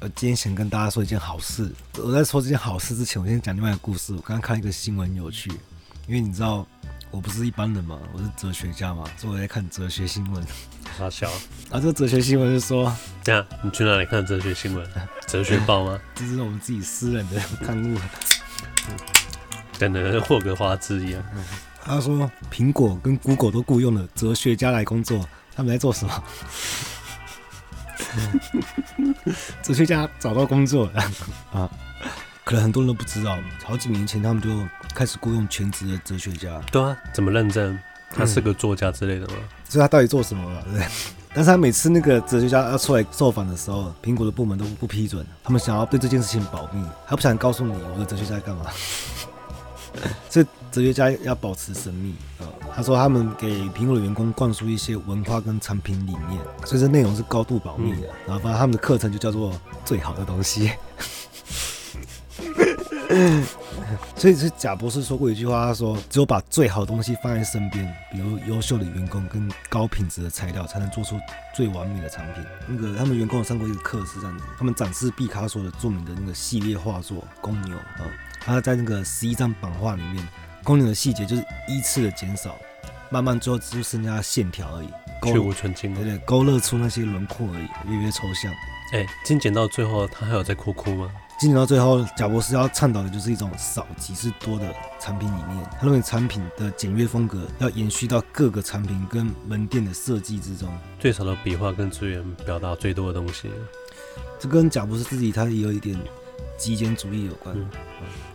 我今天想跟大家说一件好事。我在说这件好事之前，我先讲另外一个故事。我刚刚看一个新闻，有趣，因为你知道我不是一般人嘛，我是哲学家嘛，所以我在看哲学新闻。好笑。啊，这个哲学新闻是说，这样你去哪里看哲学新闻？哲学报吗？这是我们自己私人的 刊物。跟的霍格华兹一样。他说，苹果跟 Google 都雇佣了哲学家来工作，他们在做什么？哲学家找到工作了啊！可能很多人都不知道，好几年前他们就开始雇佣全职的哲学家。对啊，怎么认证？他是个作家之类的吗？所以他到底做什么了？对。但是他每次那个哲学家要出来受访的时候，苹果的部门都不批准，他们想要对这件事情保密，他不想告诉你我的哲学家在干嘛。这哲学家要保持神秘啊！他说他们给苹果的员工灌输一些文化跟产品理念，所以这内容是高度保密的。然后，反正他们的课程就叫做最好的东西。所以，是贾博士说过一句话，他说：“只有把最好的东西放在身边，比如优秀的员工跟高品质的材料，才能做出最完美的产品。”那个他们员工有上过一个课是这样子，他们展示毕卡索的著名的那个系列画作《公牛》啊。他在那个十一张版画里面，公牛的细节就是依次的减少，慢慢最后只剩下线条而已，去无存菁，对对，勾勒出那些轮廓而已，越来越抽象。哎、欸，精简到最后，他还有在哭哭吗？精简到最后，贾博士要倡导的就是一种少即是多的产品理念。他认为产品的简约风格要延续到各个产品跟门店的设计之中，最少的笔画跟资源表达最多的东西。这跟贾博士自己他也有一点。极简主义有关，嗯，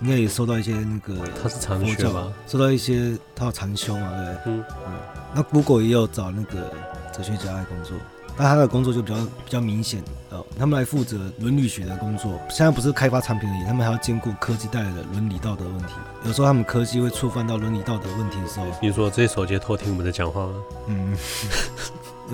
应该也受到一些那个，他是禅学吧？受到一些他有禅修嘛，对，嗯嗯。那 Google 也有找那个哲学家来工作，但他的工作就比较比较明显哦。他们来负责伦理学的工作，现在不是开发产品而已，他们还要兼顾科技带来的伦理道德问题。有时候他们科技会触犯到伦理道德问题的时候，比如说这些手机偷听我们的讲话吗？嗯。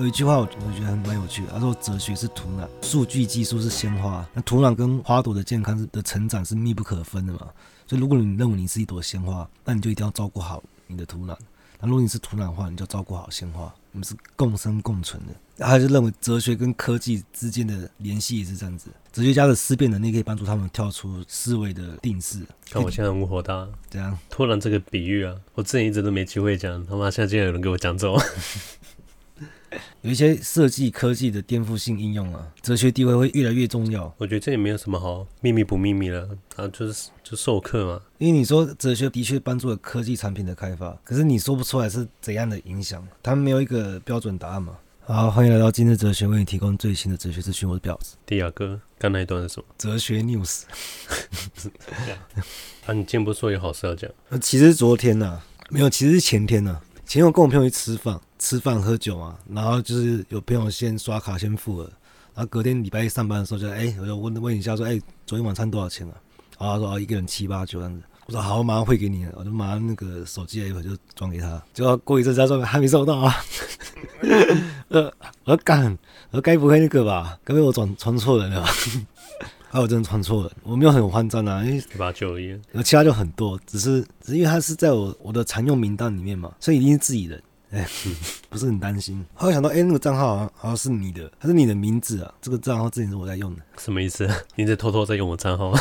有一句话我我觉得还蛮有趣的，他说哲学是土壤，数据技术是鲜花，那土壤跟花朵的健康的成长是密不可分的嘛。所以如果你认为你是一朵鲜花，那你就一定要照顾好你的土壤。那如果你是土壤的话，你就照顾好鲜花，你们是共生共存的。他就认为哲学跟科技之间的联系也是这样子，哲学家的思辨能力可以帮助他们跳出思维的定式。看我现在很火大，这样突然这个比喻啊，我之前一直都没机会讲，他妈现在竟然有人给我讲这种。有一些设计科技的颠覆性应用啊，哲学地位会越来越重要。我觉得这也没有什么好秘密不秘密了啊，就是就授课嘛。因为你说哲学的确帮助了科技产品的开发，可是你说不出来是怎样的影响，他们没有一个标准答案嘛。好，欢迎来到今日哲学，为你提供最新的哲学资讯。我是表子。迪亚哥，刚那一段是什么？哲学 news。啊，你今天不是说有好事要讲？其实昨天呐、啊，没有，其实是前天呐、啊。前天我跟我朋友去吃饭。吃饭喝酒嘛，然后就是有朋友先刷卡先付了，然后隔天礼拜一上班的时候就哎、欸，我就问问一下说哎、欸，昨天晚餐多少钱啊？然后他说一个人七八九这样子，我说好，我马上汇给你，我就马上那个手机一会就转给他，结果过一阵再说还没收到啊，呃，我说干，我说该不会那个吧？该不会我转传错人了吧？啊，我真的传错了，我没有很慌张啊，因为七八九一，有其他就很多，只是只是因为他是在我我的常用名单里面嘛，所以一定是自己人。哎、欸，不是很担心。后来想到，哎、欸，那个账号好像好像是你的，还是你的名字啊？这个账号之前是我在用的，什么意思？你在偷偷在用我账号吗？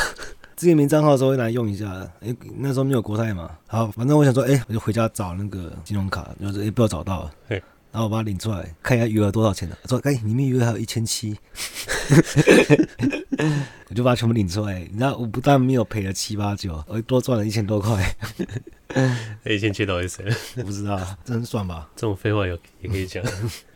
之前没账号的时候会来用一下。哎、欸，那时候没有国泰嘛。好，反正我想说，哎、欸，我就回家找那个金融卡，就是哎、欸，不知道找到了。嘿，然后我把它领出来，看一下余额多少钱的。说，哎、欸，里面余额还有一千七。我就把它全部领出来，你知道，我不但没有赔了七八九，我多赚了一千多块。一千七到底谁？我不知道，真算吧？这种废话有也可以讲，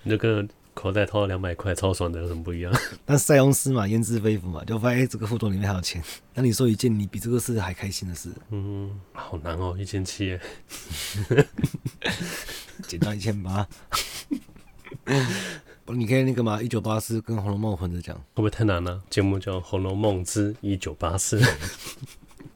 你就跟口袋掏了两百块，超爽的，有什么不一样？但塞翁失马，焉知非福嘛，就发现、欸、这个户头里面还有钱。那你说一件你比这个事还开心的事？嗯，好难哦，一千七，减到一千八。你可以那个嘛，一九八四跟《红楼梦》混着讲，会不会太难了？节目叫《红楼梦之一九八四》，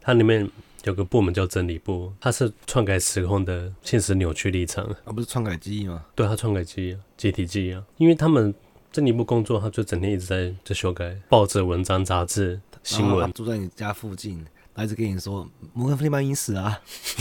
它里面。有个部门叫真理部，它是篡改时空的现实扭曲立场，啊、不是篡改记忆吗？对，它篡改记忆，集体记忆啊。因为他们真理部工作，他就整天一直在在修改报纸文章、杂志、新闻。住在你家附近，他一直跟你说摩根弗里曼已死啊，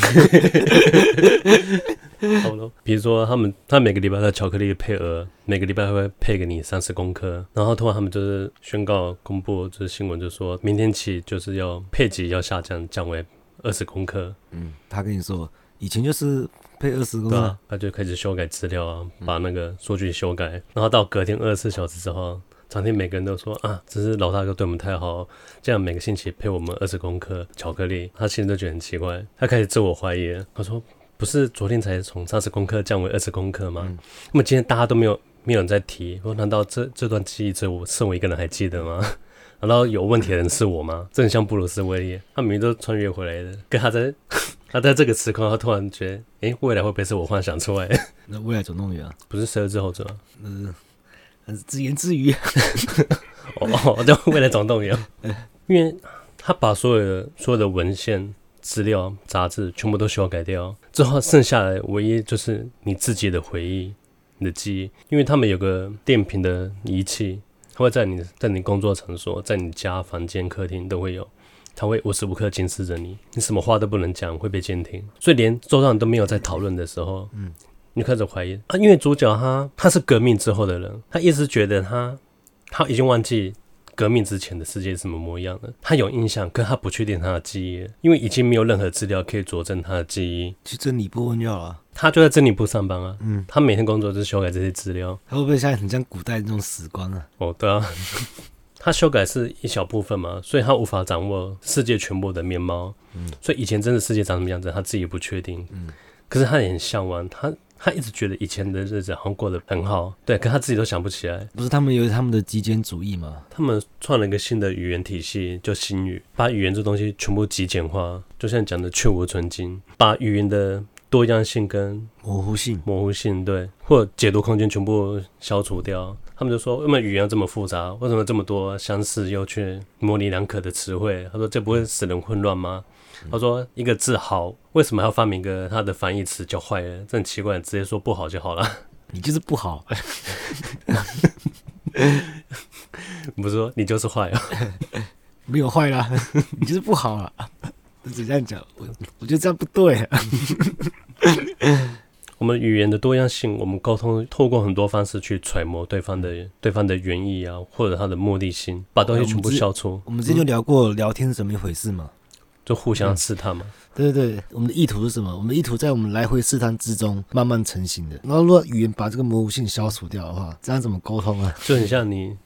差不多。比如说，他们他每个礼拜的巧克力配额，每个礼拜会配给你三十公克，然后突然他们就是宣告公布，就是新闻，就说明天起就是要配给要下降，降为二十公克。嗯，他跟你说，以前就是配二十公克，啊，他就开始修改资料啊，把那个数据修改，然后到隔天二十四小时之后。当天每个人都说啊，只是老大哥对我们太好，这样每个星期配我们二十公克巧克力，他现在都觉得很奇怪，他开始自我怀疑。他说：“不是昨天才从三十公克降为二十公克吗？嗯、那么今天大家都没有没有人在提，说难道这这段记忆只有我剩我一个人还记得吗？难道有问题的人是我吗？正像布鲁斯威利，他明明都穿越回来的，跟他在 他在这个时空，他突然觉得，诶，未来会不会是我幻想出来的？那未来总动员啊，不是十二之后者，嗯。”自言自语，哦，叫未来总动员，因为他把所有的所有的文献、资料、杂志全部都修改掉，之后剩下来唯一就是你自己的回忆、你的记忆。因为他们有个电瓶的仪器，它会在你在你工作场所、在你家房间、客厅都会有，它会无时无刻监视着你，你什么话都不能讲，会被监听。所以连桌上都没有在讨论的时候，嗯。你开始怀疑啊，因为主角他他是革命之后的人，他一直觉得他他已经忘记革命之前的世界是什么模样的。他有印象，可他不确定他的记忆，因为已经没有任何资料可以佐证他的记忆。去真理部问就好了。他就在真理部上班啊，嗯，他每天工作就是修改这些资料。他会不会现在很像古代那种史官啊？哦，对啊，他修改是一小部分嘛，所以他无法掌握世界全部的面貌。嗯，所以以前真的世界长什么样子，他自己不确定。嗯，可是他也很向往他。他一直觉得以前的日子好像过得很好，对，可他自己都想不起来。不是他们有他们的极简主义吗？他们创了一个新的语言体系，叫新语，把语言这东西全部极简化，就像讲的去无存菁，把语言的多样性跟模糊性、模糊性对，或解读空间全部消除掉。他们就说：为什么语言这么复杂？为什么这么多相似又却模棱两可的词汇？他说：这不会使人混乱吗？他说：“一个字好，为什么要发明个它的反义词叫坏呢？这很奇怪，直接说不好就好了。你就是不好，不是说你就是坏啊？没有坏啦，你就是不好啊。只这样讲，我我觉得这样不对啊。我们语言的多样性，我们沟通透过很多方式去揣摩对方的对方的原意啊，或者他的目的性，把东西全部消除。我们之前就聊过聊天是怎么一回事嘛。”就互相试探嘛、嗯，对对对，我们的意图是什么？我们的意图在我们来回试探之中慢慢成型的。然后，如果语言把这个模糊性消除掉的话，这样怎么沟通啊？就很像你，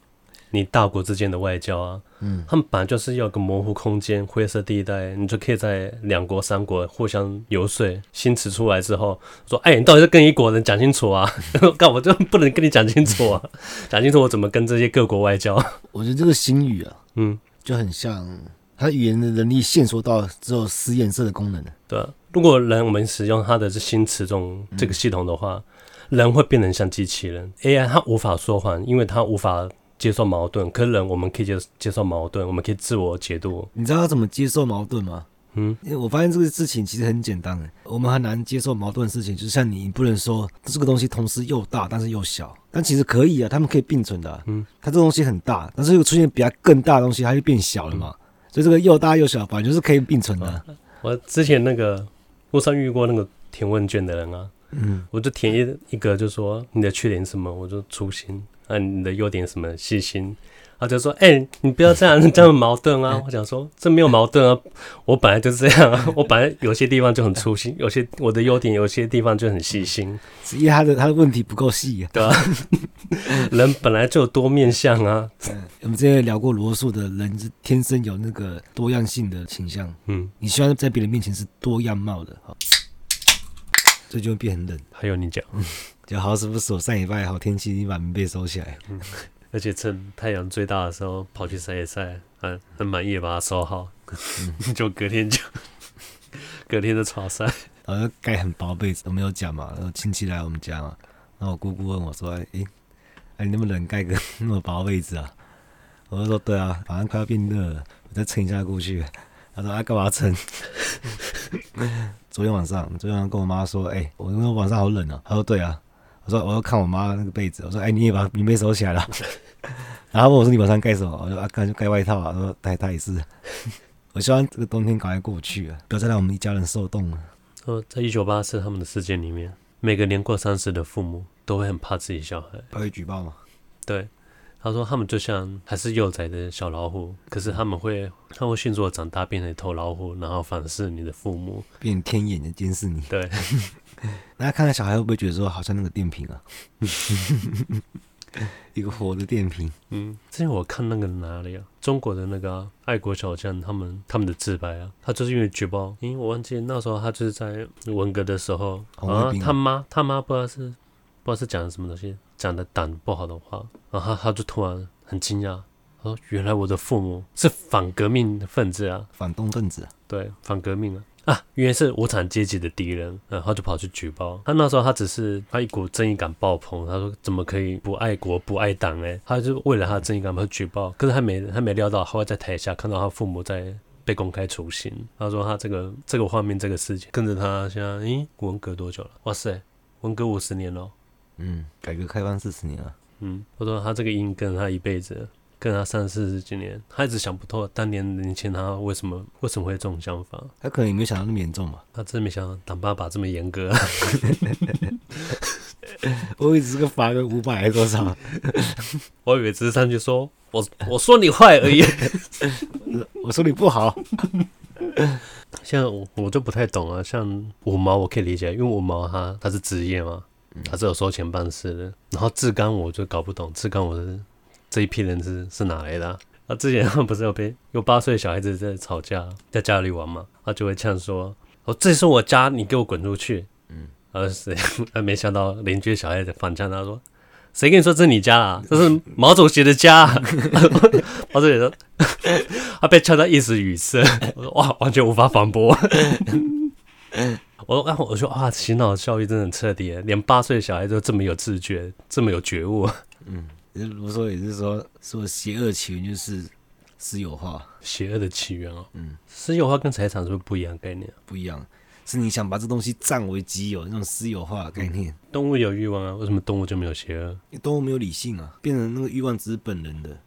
你大国之间的外交啊，嗯，他们本来就是要个模糊空间、灰色地带，你就可以在两国、三国互相游说。新词出来之后，说，哎，你到底是跟一国人讲清楚啊？干我就不能跟你讲清楚啊？讲清楚我怎么跟这些各国外交？我觉得这个新语啊，嗯，就很像。他语言的能力限缩到只有使颜色的功能。对啊，如果人我们使用它的这新词这种这个系统的话，嗯、人会变成像机器人。AI 它无法说谎，因为它无法接受矛盾。可是人我们可以接接受矛盾，我们可以自我解读。你知道他怎么接受矛盾吗？嗯，因为我发现这个事情其实很简单诶，我们很难接受矛盾的事情，就是像你，你不能说这个东西同时又大但是又小，但其实可以啊，他们可以并存的、啊。嗯，它这个东西很大，但是又出现比它更大的东西，它就变小了嘛。嗯所以这个又大又小，反正就是可以并存的、啊。我之前那个路上遇过那个填问卷的人啊，嗯，我就填一一个，就说你的缺点什么，我就粗心；啊，你的优点什么，细心。他就说：“哎、欸，你不要这样，这样矛盾啊！”我想说，这没有矛盾啊，我本来就是这样啊，我本来有些地方就很粗心，有些我的优点，有些地方就很细心。只因为他的他的问题不够细啊，对吧？人本来就有多面相啊。我们之前聊过罗素的人是天生有那个多样性的倾向。嗯，你希望在别人面前是多样貌的，好，这就会变很冷。还有你讲，就好死不死，上礼拜好天气，你把棉被收起来。嗯而且趁太阳最大的时候跑去晒一晒，很很满意，把它收好，嗯、就隔天就 隔天就超晒，然后盖很薄被子都没有讲嘛。然后亲戚来我们家嘛，然后我姑姑问我说：“哎、欸，哎，你能不能盖个那么薄被子啊？”我就说：“对啊，反正快要变热了，我再撑一下过去。”他说：“啊，干嘛撑？” 昨天晚上，昨天晚上跟我妈说：“哎、欸，我那晚上好冷啊。”她说：“对啊。”我说我要看我妈那个被子，我说哎，你也把棉被收起来了，然后问我说你晚上盖什么？我说啊，盖就盖外套啊。他说他他也是，我希望这个冬天赶快过去啊，不要再让我们一家人受冻了。说在一九八四他们的世界里面，每个年过三十的父母都会很怕自己小孩，他会举报吗？对。他说：“他们就像还是幼崽的小老虎，可是他们会，他会迅速的长大，变成一头老虎，然后反噬你的父母，变天眼的监视你。对，大家看看小孩会不会觉得说，好像那个电瓶啊，一个活的电瓶。嗯，之前我看那个哪里啊，中国的那个、啊、爱国小将，他们他们的自白啊，他就是因为举报，因为我忘记那时候他就是在文革的时候，啊，他妈他妈不知道是不知道是讲的什么东西。”讲的党不好的话，然后他他就突然很惊讶，他说：“原来我的父母是反革命分子啊，反动分子啊，对，反革命啊啊，原来是无产阶级的敌人。”然后就跑去举报。他那时候他只是他一股正义感爆棚，他说：“怎么可以不爱国不爱党？”哎，他就为了他的正义感，他举报。可是他没他没料到，他会在台下看到他父母在被公开处刑。他说：“他这个这个画面，这个事情跟着他现在，咦，文革多久了？哇塞，文革五十年了。”嗯，改革开放四十年了。嗯，我说他这个因跟他一辈子，跟他三四十几年，他一直想不透当年年轻他为什么为什么会这种想法？他可能也没想到那么严重吧？他真没想到当爸爸这么严格。我以为只是个罚个五百还是多少？我以为只是上去说我我说你坏而已，我说你不好。像我我就不太懂啊，像五毛我可以理解，因为五毛他他是职业嘛。他是有收钱办事的，然后志刚我就搞不懂，志刚我是这一批人是是哪来的啊？他之前不是有被有八岁小孩子在吵架，在家里玩嘛，他就会呛说：“哦，这是我家，你给我滚出去！”嗯，而谁？他 没想到邻居小孩子反呛他说：“谁跟你说这是你家啊？这是毛主席的家啊！” 毛主席说：“ 他被呛到一时语塞，我说哇，完全无法反驳。”我然后我说啊，洗脑教育真的很彻底，连八岁小孩都这么有自觉，这么有觉悟。嗯，如说也是说，说邪恶起源就是私有化，邪恶的起源哦。嗯，私有化跟财产是不是不一样概念？不一样，是你想把这东西占为己有那种私有化的概念。动物有欲望啊，为什么动物就没有邪恶？动物没有理性啊，变成那个欲望只是本能的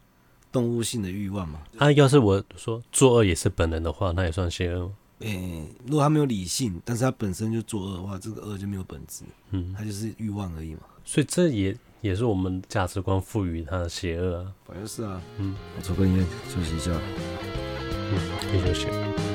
动物性的欲望嘛。啊，要是我说作恶也是本能的话，那也算邪恶。诶、欸，如果他没有理性，但是他本身就作恶的话，这个恶就没有本质，嗯，他就是欲望而已嘛。所以这也也是我们价值观赋予他的邪恶啊。反正是啊，嗯，我抽根烟休息一下，嗯，可以休息。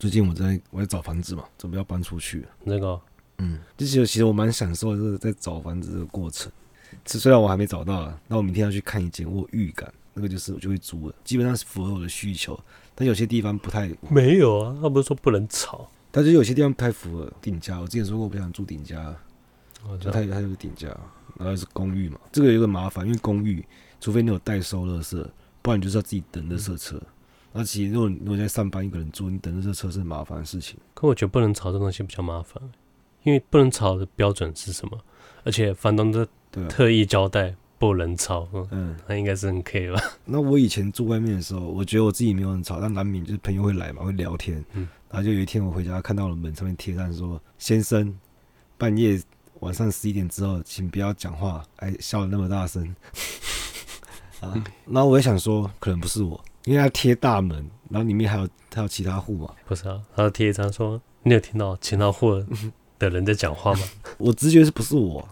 最近我在我在找房子嘛，准备要搬出去。那个，嗯，就其实其实我蛮享受这个在找房子的过程。虽然我还没找到啊，那我明天要去看一间，我有预感那个就是我就会租了，基本上是符合我的需求。但有些地方不太没有啊，他不是说不能吵，但是有些地方不太符合顶家。我之前说过我不想住顶家，就他他就是顶家，然后是公寓嘛，这个有个麻烦，因为公寓除非你有代收垃圾，不然你就是要自己等垃圾车。嗯那其实，如果如果在上班，一个人住，你等着这车是很麻烦的事情。可我觉得不能吵这东西比较麻烦，因为不能吵的标准是什么？而且房东的特意交代不能吵，嗯，那应该是很 K 吧？那我以前住外面的时候，我觉得我自己没有人吵，但难免就是朋友会来嘛，会聊天。嗯，然后就有一天我回家看到了门上面贴上说：“先生，半夜晚上十一点之后，请不要讲话，哎，笑的那么大声。”啊，那我也想说，可能不是我。因为他贴大门，然后里面还有还有其他户嘛？不是啊，他贴一张说：“你有听到其他户的人在讲话吗？” 我直觉是不是我？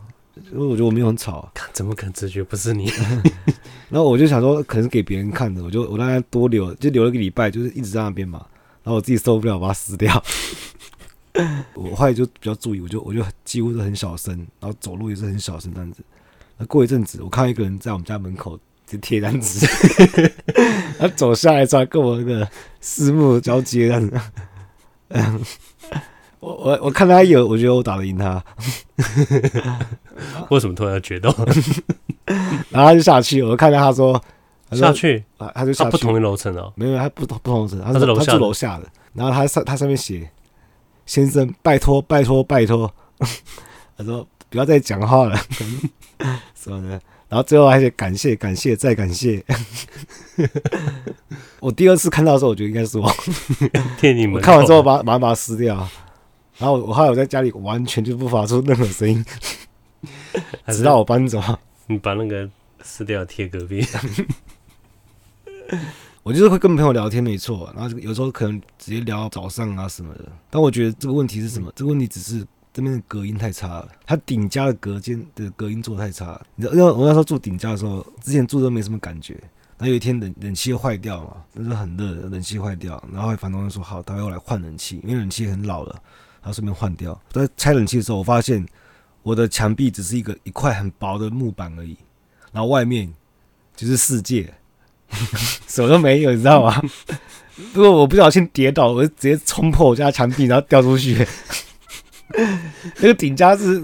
因为我觉得我没有很吵啊。怎么可能直觉不是你？然后我就想说，可能是给别人看的。我就我大概多留，就留了一个礼拜，就是一直在那边嘛。然后我自己受不了，把它撕掉。我后来就比较注意，我就我就几乎是很小声，然后走路也是很小声这样子。那过一阵子，我看到一个人在我们家门口。就贴单子，他走下来之后跟我那个四目交接这样子。嗯，我我我看他有，我觉得我打得赢他。为什么突然要决斗？然后他就下去，我看到他说，他说下去啊，他就下去。不同的楼层哦，没有，他不同不同层，他是他住楼下的。然后他上他上面写：“先生，拜托拜托拜托。”他说：“不要再讲话了。”什么的。然后最后还得感谢感谢再感谢。我第二次看到的时候，我觉得应该是我骗你们。我看完之后把马上把它撕掉。然后我后来我在家里完全就不发出任何声音，直到我搬走。你把那个撕掉贴隔壁。我就是会跟朋友聊天没错，然后有时候可能直接聊到早上啊什么的。但我觉得这个问题是什么？这个问题只是。这边的隔音太差了，它顶加的隔间的隔音做的太差了。你知道，因为我那时候住顶加的时候，之前住都没什么感觉。然后有一天冷冷气又坏掉嘛，那时候很热，冷气坏掉，然后房东就说好，他要来换冷气，因为冷气很老了，然后顺便换掉。在拆冷气的时候，我发现我的墙壁只是一个一块很薄的木板而已，然后外面就是世界，什么都没有，你知道吗？如果我不小心跌倒，我就直接冲破我家墙壁，然后掉出去。那个顶家是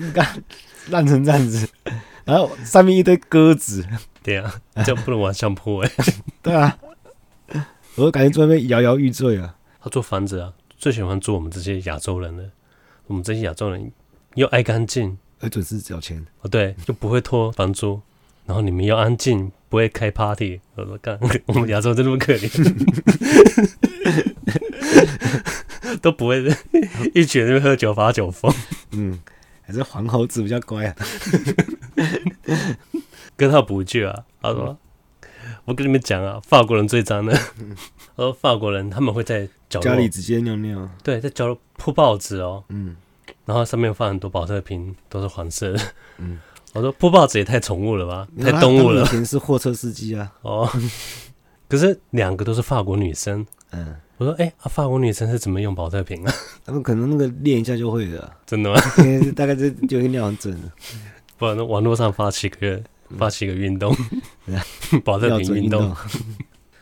烂成这样子，然后上面一堆鸽子。对啊，这不能往上铺哎。对啊，我感觉在那边摇摇欲坠啊。他做房子啊，最喜欢做我们这些亚洲人了。我们这些亚洲人又爱干净，而准时交钱。哦，对，就不会拖房租。然后你们又安静，不会开 party。我说干，我们亚洲真那么可怜。都不会，一群人喝酒发酒疯。嗯，还是黄猴子比较乖啊。跟他补一句啊，他说：“我跟你们讲啊，法国人最脏的。他说法国人他们会在角落家里直接尿尿。对，在角落铺报纸哦。嗯，然后上面放很多保特瓶，都是黄色的。嗯，我说铺报纸也太宠物了吧，太动物了。以前是货车司机啊。哦，可是两个都是法国女生。嗯。我说：“哎、欸，啊，法国女生是怎么用保特瓶啊？他们可能那个练一下就会的，真的吗？大概就就会尿很准。不然，网络上发起个发起个运动，宝、嗯、特瓶运动。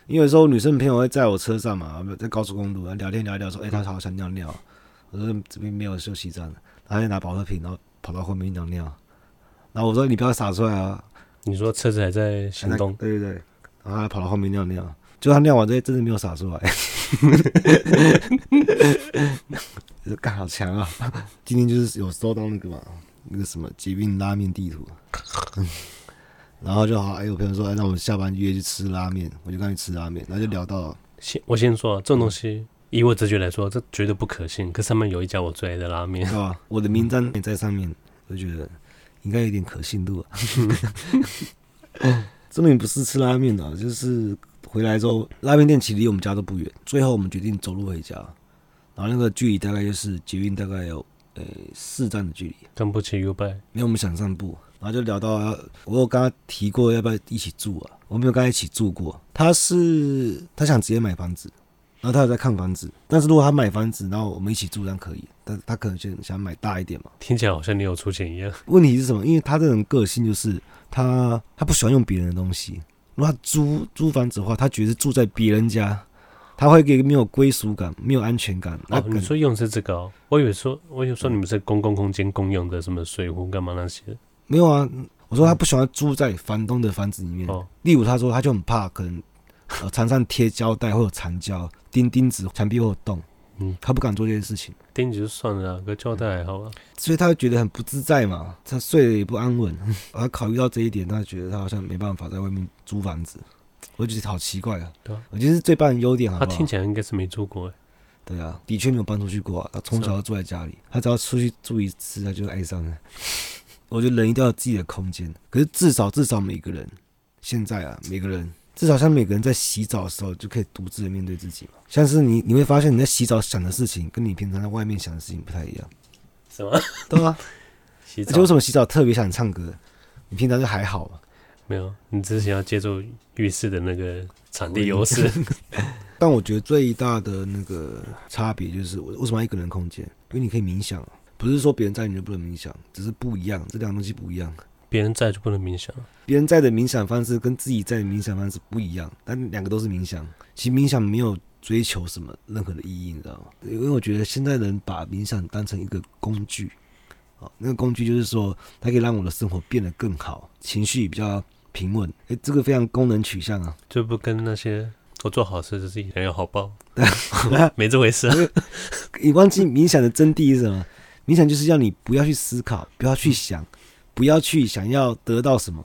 因为有时候女生朋友会在我车上嘛，在高速公路聊天聊一聊，说：‘哎、欸，她好想尿尿。’我说：‘这边没有休息站。’她就拿保特瓶，然后跑到后面尿尿。然后我说：‘你不要洒出来啊！’你说车子还在行动？对对对。然后她跑到后面尿尿，就他尿完这些，真的没有洒出来。”这干好强啊！今天就是有收到那个嘛，那个什么疾病拉面地图，然后就好，哎，我朋友说，哎，那我们下班约去吃拉面，我就跟他去吃拉面，然后就聊到，先我先说，这种东西以我直觉来说，这绝对不可信。可上面有一家我最爱的拉面，是吧？我的名单也在上面，我就觉得应该有点可信度啊。证明不是吃拉面的，就是。回来之后，拉面店其实离我们家都不远。最后我们决定走路回家，然后那个距离大概就是捷运大概有呃四站的距离。跟不起 U 拜，因为我们想散步，然后就聊到我有跟他提过要不要一起住啊？我没有跟他一起住过，他是他想直接买房子，然后他有在看房子，但是如果他买房子，然后我们一起住，这样可以。但他可能就想买大一点嘛。听起来好像你有出钱一样。问题是什么？因为他这种个性就是他他不喜欢用别人的东西。如果他租租房子的话，他觉得住在别人家，他会给没有归属感，没有安全感。哦，你说用是这个哦？我以为说，我以为说你们是公共空间共用的，什么水壶干嘛那些？没有啊。我说他不喜欢住在房东的房子里面。哦，例如他说他就很怕可能呃墙上贴胶带或者残胶、钉钉子、墙壁会有洞，嗯，他不敢做这件事情。钉子就算了，个胶带还好吧？所以他会觉得很不自在嘛，他睡得也不安稳。他考虑到这一点，他觉得他好像没办法在外面租房子。我觉得好奇怪啊。对啊，我觉得是最棒的优点好好？他听起来应该是没住过。对啊，的确没有搬出去过啊。他从小就住在家里，他只要出去住一次，他就爱上了。我觉得人一定要有自己的空间，可是至少至少每个人现在啊，每个人至少像每个人在洗澡的时候就可以独自的面对自己嘛。像是你你会发现你在洗澡想的事情，跟你平常在外面想的事情不太一样。什么？对吗？洗澡？而且为什么洗澡特别想唱歌？你平常就还好嘛？没有，你只是想要借助浴室的那个场地优势。但我觉得最大的那个差别就是，我为什么要一个人空间？因为你可以冥想。不是说别人在你就不能冥想，只是不一样，这两个东西不一样。别人在就不能冥想，别人在的冥想方式跟自己在的冥想方式不一样，但两个都是冥想。其实冥想没有追求什么任何的意义，你知道吗？因为我觉得现在人把冥想当成一个工具，啊，那个工具就是说它可以让我的生活变得更好，情绪比较平稳。哎，这个非常功能取向啊，就不跟那些我做好事就是人有好报，没这回事啊。你忘记冥想的真谛是什么？冥想就是要你不要去思考，不要去想，不要去想要得到什么。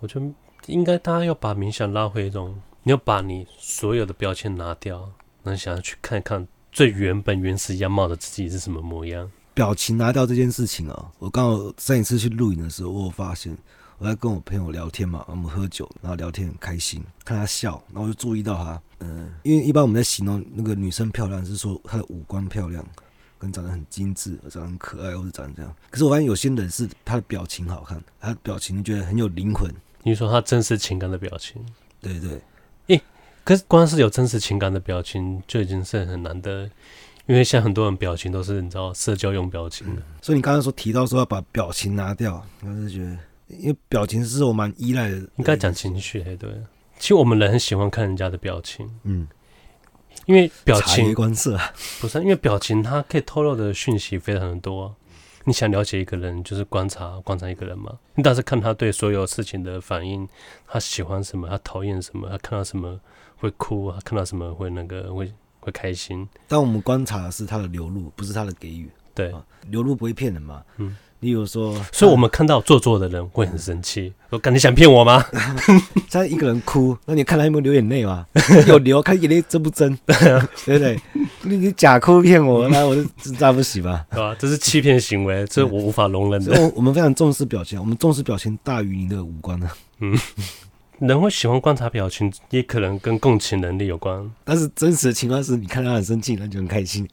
我觉得应该大家要把冥想拉回一种，你要把你所有的标签拿掉，然后想要去看一看最原本原始样貌的自己是什么模样。表情拿掉这件事情啊，我刚好上一次去录影的时候，我有发现我在跟我朋友聊天嘛，我们喝酒，然后聊天很开心，看他笑，然后我就注意到他，嗯，因为一般我们在形容那个女生漂亮，是说她的五官漂亮。跟长得很精致，长得很可爱，或者长得这样。可是我发现有些人是他的表情好看，他的表情你觉得很有灵魂。你说他真实情感的表情，对对。诶、欸，可是光是有真实情感的表情就已经是很难得，因为现在很多人表情都是你知道社交用表情的。嗯、所以你刚刚说提到说要把表情拿掉，我是觉得，因为表情是我蛮依赖的。应该讲情绪，对。其实我们人很喜欢看人家的表情，嗯。因为表情观色不是，因为表情它可以透露的讯息非常的多。你想了解一个人，就是观察观察一个人嘛。你倒是看他对所有事情的反应，他喜欢什么，他讨厌什么，他看到什么会哭，他看到什么会那个会会开心。但我们观察的是他的流露，不是他的给予。对，流露不会骗人嘛。嗯。例如说，所以我们看到做作的人会很生气。我感，你想骗我吗？像一个人哭，那你看他有没有流眼泪吗？有流，看眼泪真不真，对不对？你你假哭骗我，那我就那不行吧？对吧？这是欺骗行为，这我无法容忍的。我我们非常重视表情，我们重视表情大于你的五官呢。嗯，人会喜欢观察表情，也可能跟共情能力有关。但是真实的情况是你看他很生气，那就很开心。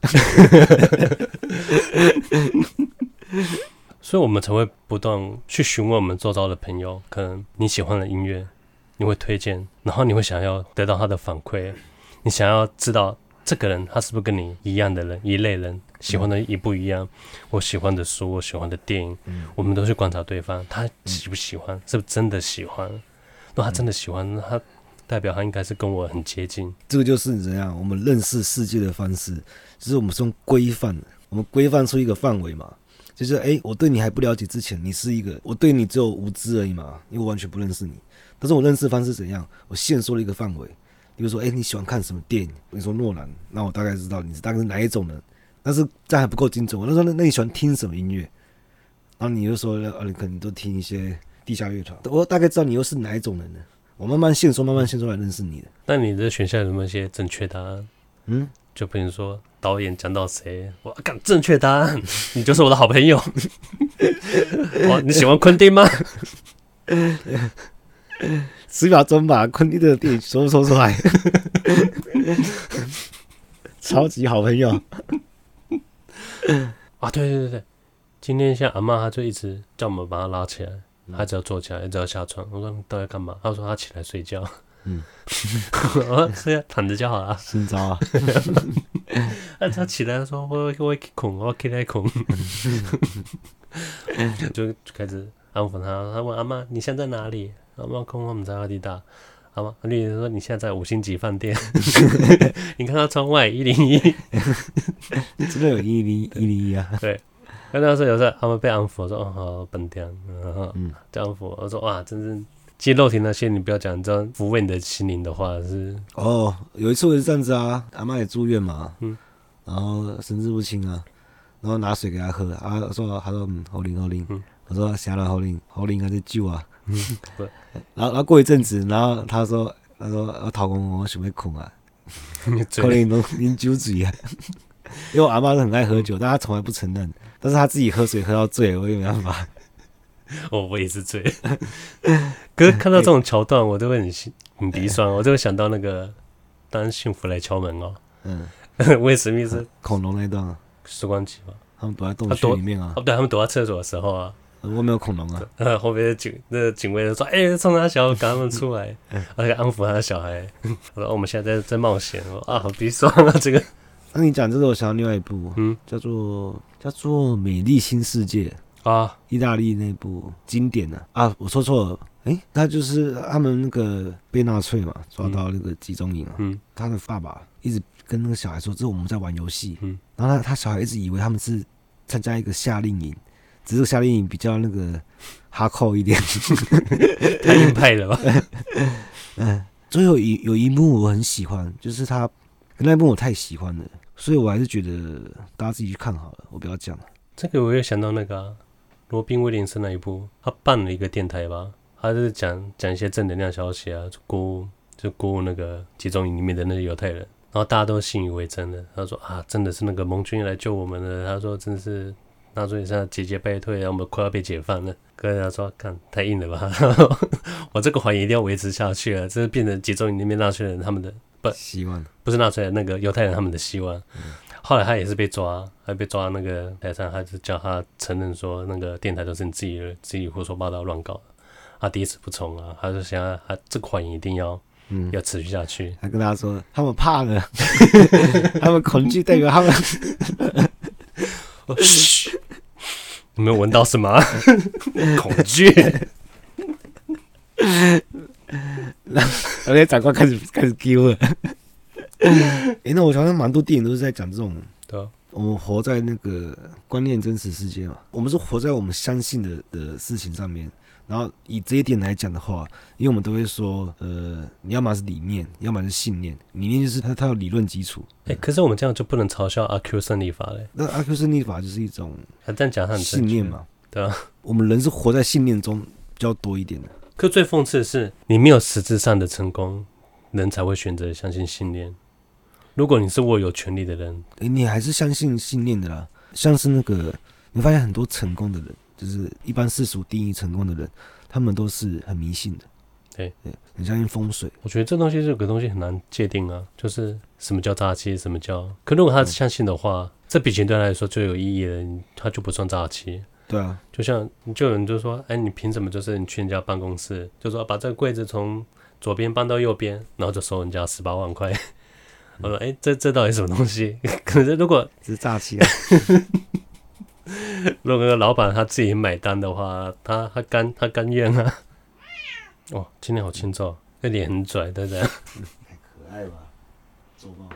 所以，我们才会不断去询问我们周遭的朋友，可能你喜欢的音乐，你会推荐，然后你会想要得到他的反馈，你想要知道这个人他是不是跟你一样的人，一类人，喜欢的一不一样。我喜欢的书，我喜欢的电影，我们都去观察对方，他喜不喜欢，是不是真的喜欢？如果他真的喜欢，那他代表他应该是跟我很接近。这个就是怎样，我们认识世界的方式，就是我们是用规范，我们规范出一个范围嘛。就是哎、欸，我对你还不了解之前，你是一个，我对你只有无知而已嘛，因为我完全不认识你。但是我认识方式怎样？我限缩了一个范围，比如说，哎、欸，你喜欢看什么电影？你说诺兰，那我大概知道你是大概是哪一种人。但是这还不够精准。我那时候，那你喜欢听什么音乐？然后你就说，呃，你可能都听一些地下乐团。我大概知道你又是哪一种人呢？我慢慢限缩，慢慢限缩来认识你的。那你的选项有没有一些正确答案？嗯，就比如说。导演讲到谁，我讲正确答案，你就是我的好朋友。哇，你喜欢昆汀吗？十秒钟把昆汀的电影说说出来，超级好朋友。啊，对对对对，今天像阿妈，她就一直叫我们把她拉起来，她只要坐起来，一直要下床。我说你到底干嘛？她说她起来睡觉。嗯，我说躺着就好了。新招啊！那 他起来说：“我我恐，我起来恐。”就开始安抚他。他问阿妈：“你现在在哪里？”阿妈空空，我们在阿迪达。阿妈丽丽说：“你现在在五星级饭店。”你看到窗外一零一，真的有一零一零一啊？对。那时有时候他们被安抚，说：“哦，好笨蛋。”嗯，这样安抚，我说：“哇，真是。”肌肉体那些你不要讲，你知道抚慰你的心灵的话是哦。有一次我是这样子啊，阿妈也住院嘛，嗯，然后神志不清啊，然后拿水给她喝啊，说她说嗯，喉咙喉咙，我说下了喉咙喉咙还在救啊，嗯，然后然后过一阵子，然后她说她说我头公我想要困啊，可能都饮酒醉啊，因为我阿妈是很爱喝酒，但她从来不承认，但是她自己喝水喝到醉，我也没办法。哦，我也是醉。可是看到这种桥段，我都会很心很鼻酸，我就会想到那个当幸福来敲门哦。嗯，威尔史密斯恐龙那段啊，时光机嘛，他们躲在洞穴里面啊。哦，对，他们躲在厕所的时候啊，我没有恐龙啊。后面的警那个警卫就说：“哎，冲他小，赶他们出来，而且安抚他的小孩。”我说：“我们现在在在冒险哦。”啊，好鼻酸啊，这个。那你讲这个，我想到另外一部，嗯，叫做叫做《美丽新世界》。啊，意大利那部经典的。啊，我说错了，他就是他们那个被纳粹嘛抓到那个集中营啊，嗯，他的爸爸一直跟那个小孩说，这是我们在玩游戏，嗯，然后他他小孩一直以为他们是参加一个夏令营，只是夏令营比较那个哈扣一点，太硬派了吧？嗯，最后一有一幕我很喜欢，就是他那一幕我太喜欢了，所以我还是觉得大家自己去看好了，我不要讲了。这个我又想到那个、啊。罗宾威廉斯那一部，他办了一个电台吧，他就是讲讲一些正能量消息啊，就鼓就鼓舞那个集中营里面的那些犹太人，然后大家都信以为真了。他说啊，真的是那个盟军来救我们了。他说真的是纳粹现在节节败退，我们快要被解放了。可是他说，看太硬了吧，我这个环一定要维持下去啊，这是变成集中营里面纳粹人他们的不希望，不是纳粹人那个犹太人他们的希望。嗯后来他也是被抓，还被抓那个台上，还是叫他承认说那个电台都是你自己的，自己胡说八道乱搞的。他第一次不从啊，他就想要他这个谎言一定要，嗯，要持续下去。他跟他说，他们怕了，他们恐惧代表他们。嘘，你没有闻到什么？恐惧。然 后那些长官开始开始丢了。哎、欸，那我想想，蛮多电影都是在讲这种，对啊，我们活在那个观念真实世界嘛，我们是活在我们相信的的事情上面。然后以这一点来讲的话，因为我们都会说，呃，你要么是理念，要么是信念。理念就是它它有理论基础。哎、欸，可是我们这样就不能嘲笑阿 Q 胜利法嘞？那阿 Q 胜利法就是一种，他这样讲很信念嘛，对啊，我们人是活在信念中比较多一点的。可最讽刺的是，你没有实质上的成功，人才会选择相信信念。如果你是握有权力的人，欸，你还是相信信念的啦。像是那个，你发现很多成功的人，就是一般世俗定义成功的人，他们都是很迷信的。对对，很相信风水。我觉得这东西这个东西很难界定啊，就是什么叫诈欺，什么叫……可如果他是相信的话，嗯、这笔钱对他来说最有意义的，他就不算诈欺。对啊，就像就有人就说：“哎，你凭什么？就是你去人家办公室，就说把这个柜子从左边搬到右边，然后就收人家十八万块。”我说：“哎、欸，这这到底什么东西？可是如果是诈欺啊！如果老板他自己买单的话，他他甘他甘愿啊！哦，今天好清楚，那脸很拽，对不对？太可爱吧？做梦。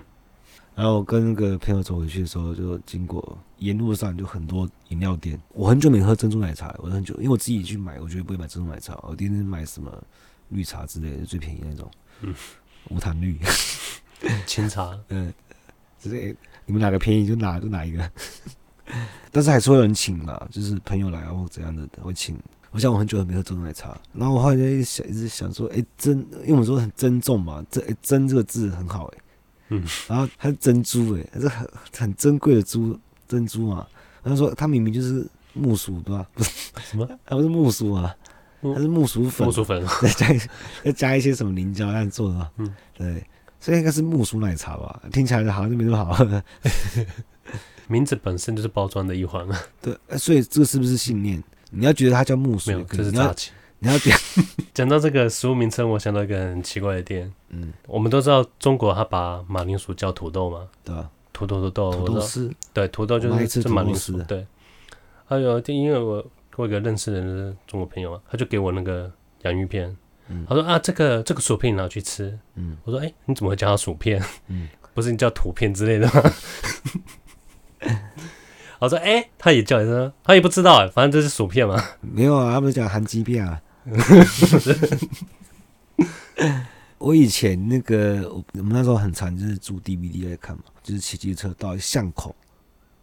然后我跟那个朋友走回去的时候，就经过沿路上就很多饮料店。我很久没喝珍珠奶茶，我很久，因为我自己去买，我绝对不会买珍珠奶茶，我天天买什么绿茶之类的，最便宜那种，嗯，无糖绿。” 清茶，嗯，就是、欸、你们哪个便宜就哪就哪一个，但是还是会有人请嘛，就是朋友来啊或怎样的会请。我想我很久都没喝珍珠奶茶，然后我后来就想一直想说，哎、欸，珍，因为我们说很珍重嘛，珍、欸、珍这个字很好哎、欸，嗯，然后它是珍珠哎、欸，它是很很珍贵的珠珍珠嘛，然后说它明明就是木薯对吧？不是什么？它不是木薯啊，它是木薯粉，木薯粉。再加再加一些什么凝胶来做的，嗯，对。这应该是木薯奶茶吧？听起来好像就没那么好喝。名字本身就是包装的一环啊。对，所以这个是不是信念？你要觉得它叫木薯，没有，这是诈欺。你要讲 讲到这个食物名称，我想到一个很奇怪的店。嗯，我们都知道中国它把马铃薯叫土豆嘛，对吧？土豆土豆土豆丝，对，土豆就是就马铃薯丝，对。还有因为我我有一个认识的人中国朋友啊，他就给我那个洋芋片，嗯他说啊这个这个薯片你拿去吃，嗯我说哎、欸、你怎么会叫它薯片？嗯，不是你叫土片之类的吗？我说哎、欸、他也叫，他说他也不知道哎，反正这是薯片嘛。没有啊，他不是讲含鸡片啊。我以前那个，我我们那时候很常就是租 DVD 来看嘛，就是骑机车到巷口，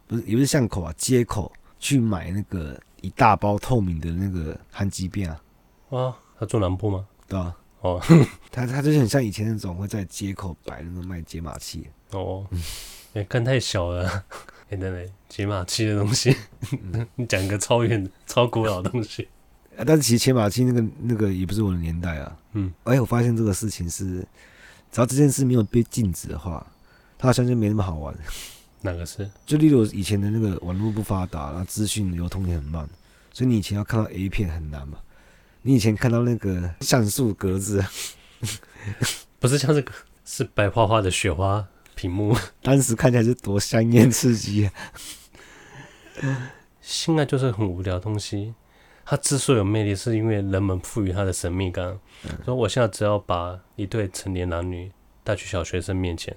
不是也不是巷口啊，街口去买那个一大包透明的那个含鸡片啊。哇，他住南部吗？对啊，哦，他他就是很像以前那种会在街口摆那种卖解码器。哦，哎、欸，看太小了，哎、欸，等等，解码器的东西，你讲个超远、超古老的东西。啊，但是其实解码器那个那个也不是我的年代啊。嗯，哎，我发现这个事情是，只要这件事没有被禁止的话，它好像就没那么好玩。哪个是？就例如以前的那个网络不发达，然后资讯流通也很慢，所以你以前要看到 A 片很难嘛。你以前看到那个像素格子，不是像这个，是白花花的雪花屏幕，当时看起来是多香艳刺激啊！性爱就是很无聊的东西，它之所以有魅力，是因为人们赋予它的神秘感。嗯、所以我现在只要把一对成年男女带去小学生面前，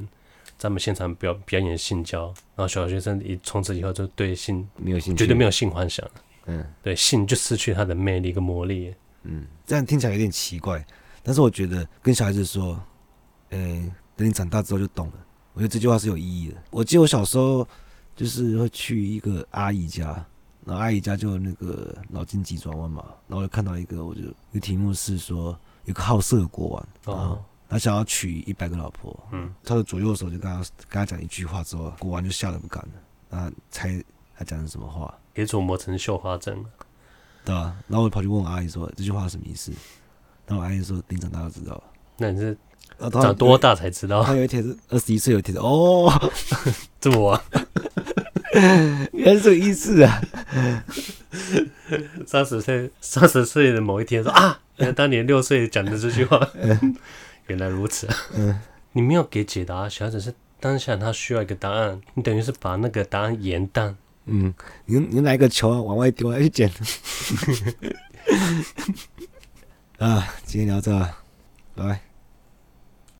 咱们现场表表演性交，然后小学生一从此以后就对性没有兴趣，绝对没有性幻想。嗯，对性就失去它的魅力跟魔力。嗯，这样听起来有点奇怪，但是我觉得跟小孩子说，呃、欸，等你长大之后就懂了。我觉得这句话是有意义的。我记得我小时候就是会去一个阿姨家，然后阿姨家就那个脑筋急转弯嘛，然后我就看到一个，我就一个题目是说，有个好色的国王，哦，他想要娶一百个老婆，嗯，他的左右手就跟他跟他讲一句话之后，国王就吓得不敢了。那猜他讲的什么话？给琢磨成绣花针。对吧？然后我跑去问我阿姨说这句话什么意思，然后我阿姨说：“等长大就知道了。”那你是长多大才知道？他有一天是二十一岁，有一天是哦，这么晚，原来是这个意思啊！三十岁，三十岁的某一天说啊，当年六岁讲的这句话，原来如此。嗯，你没有给解答，小孩子是当下他需要一个答案，你等于是把那个答案延宕。嗯，你你拿一个球往外丢，来去捡。啊，今天聊这，拜拜。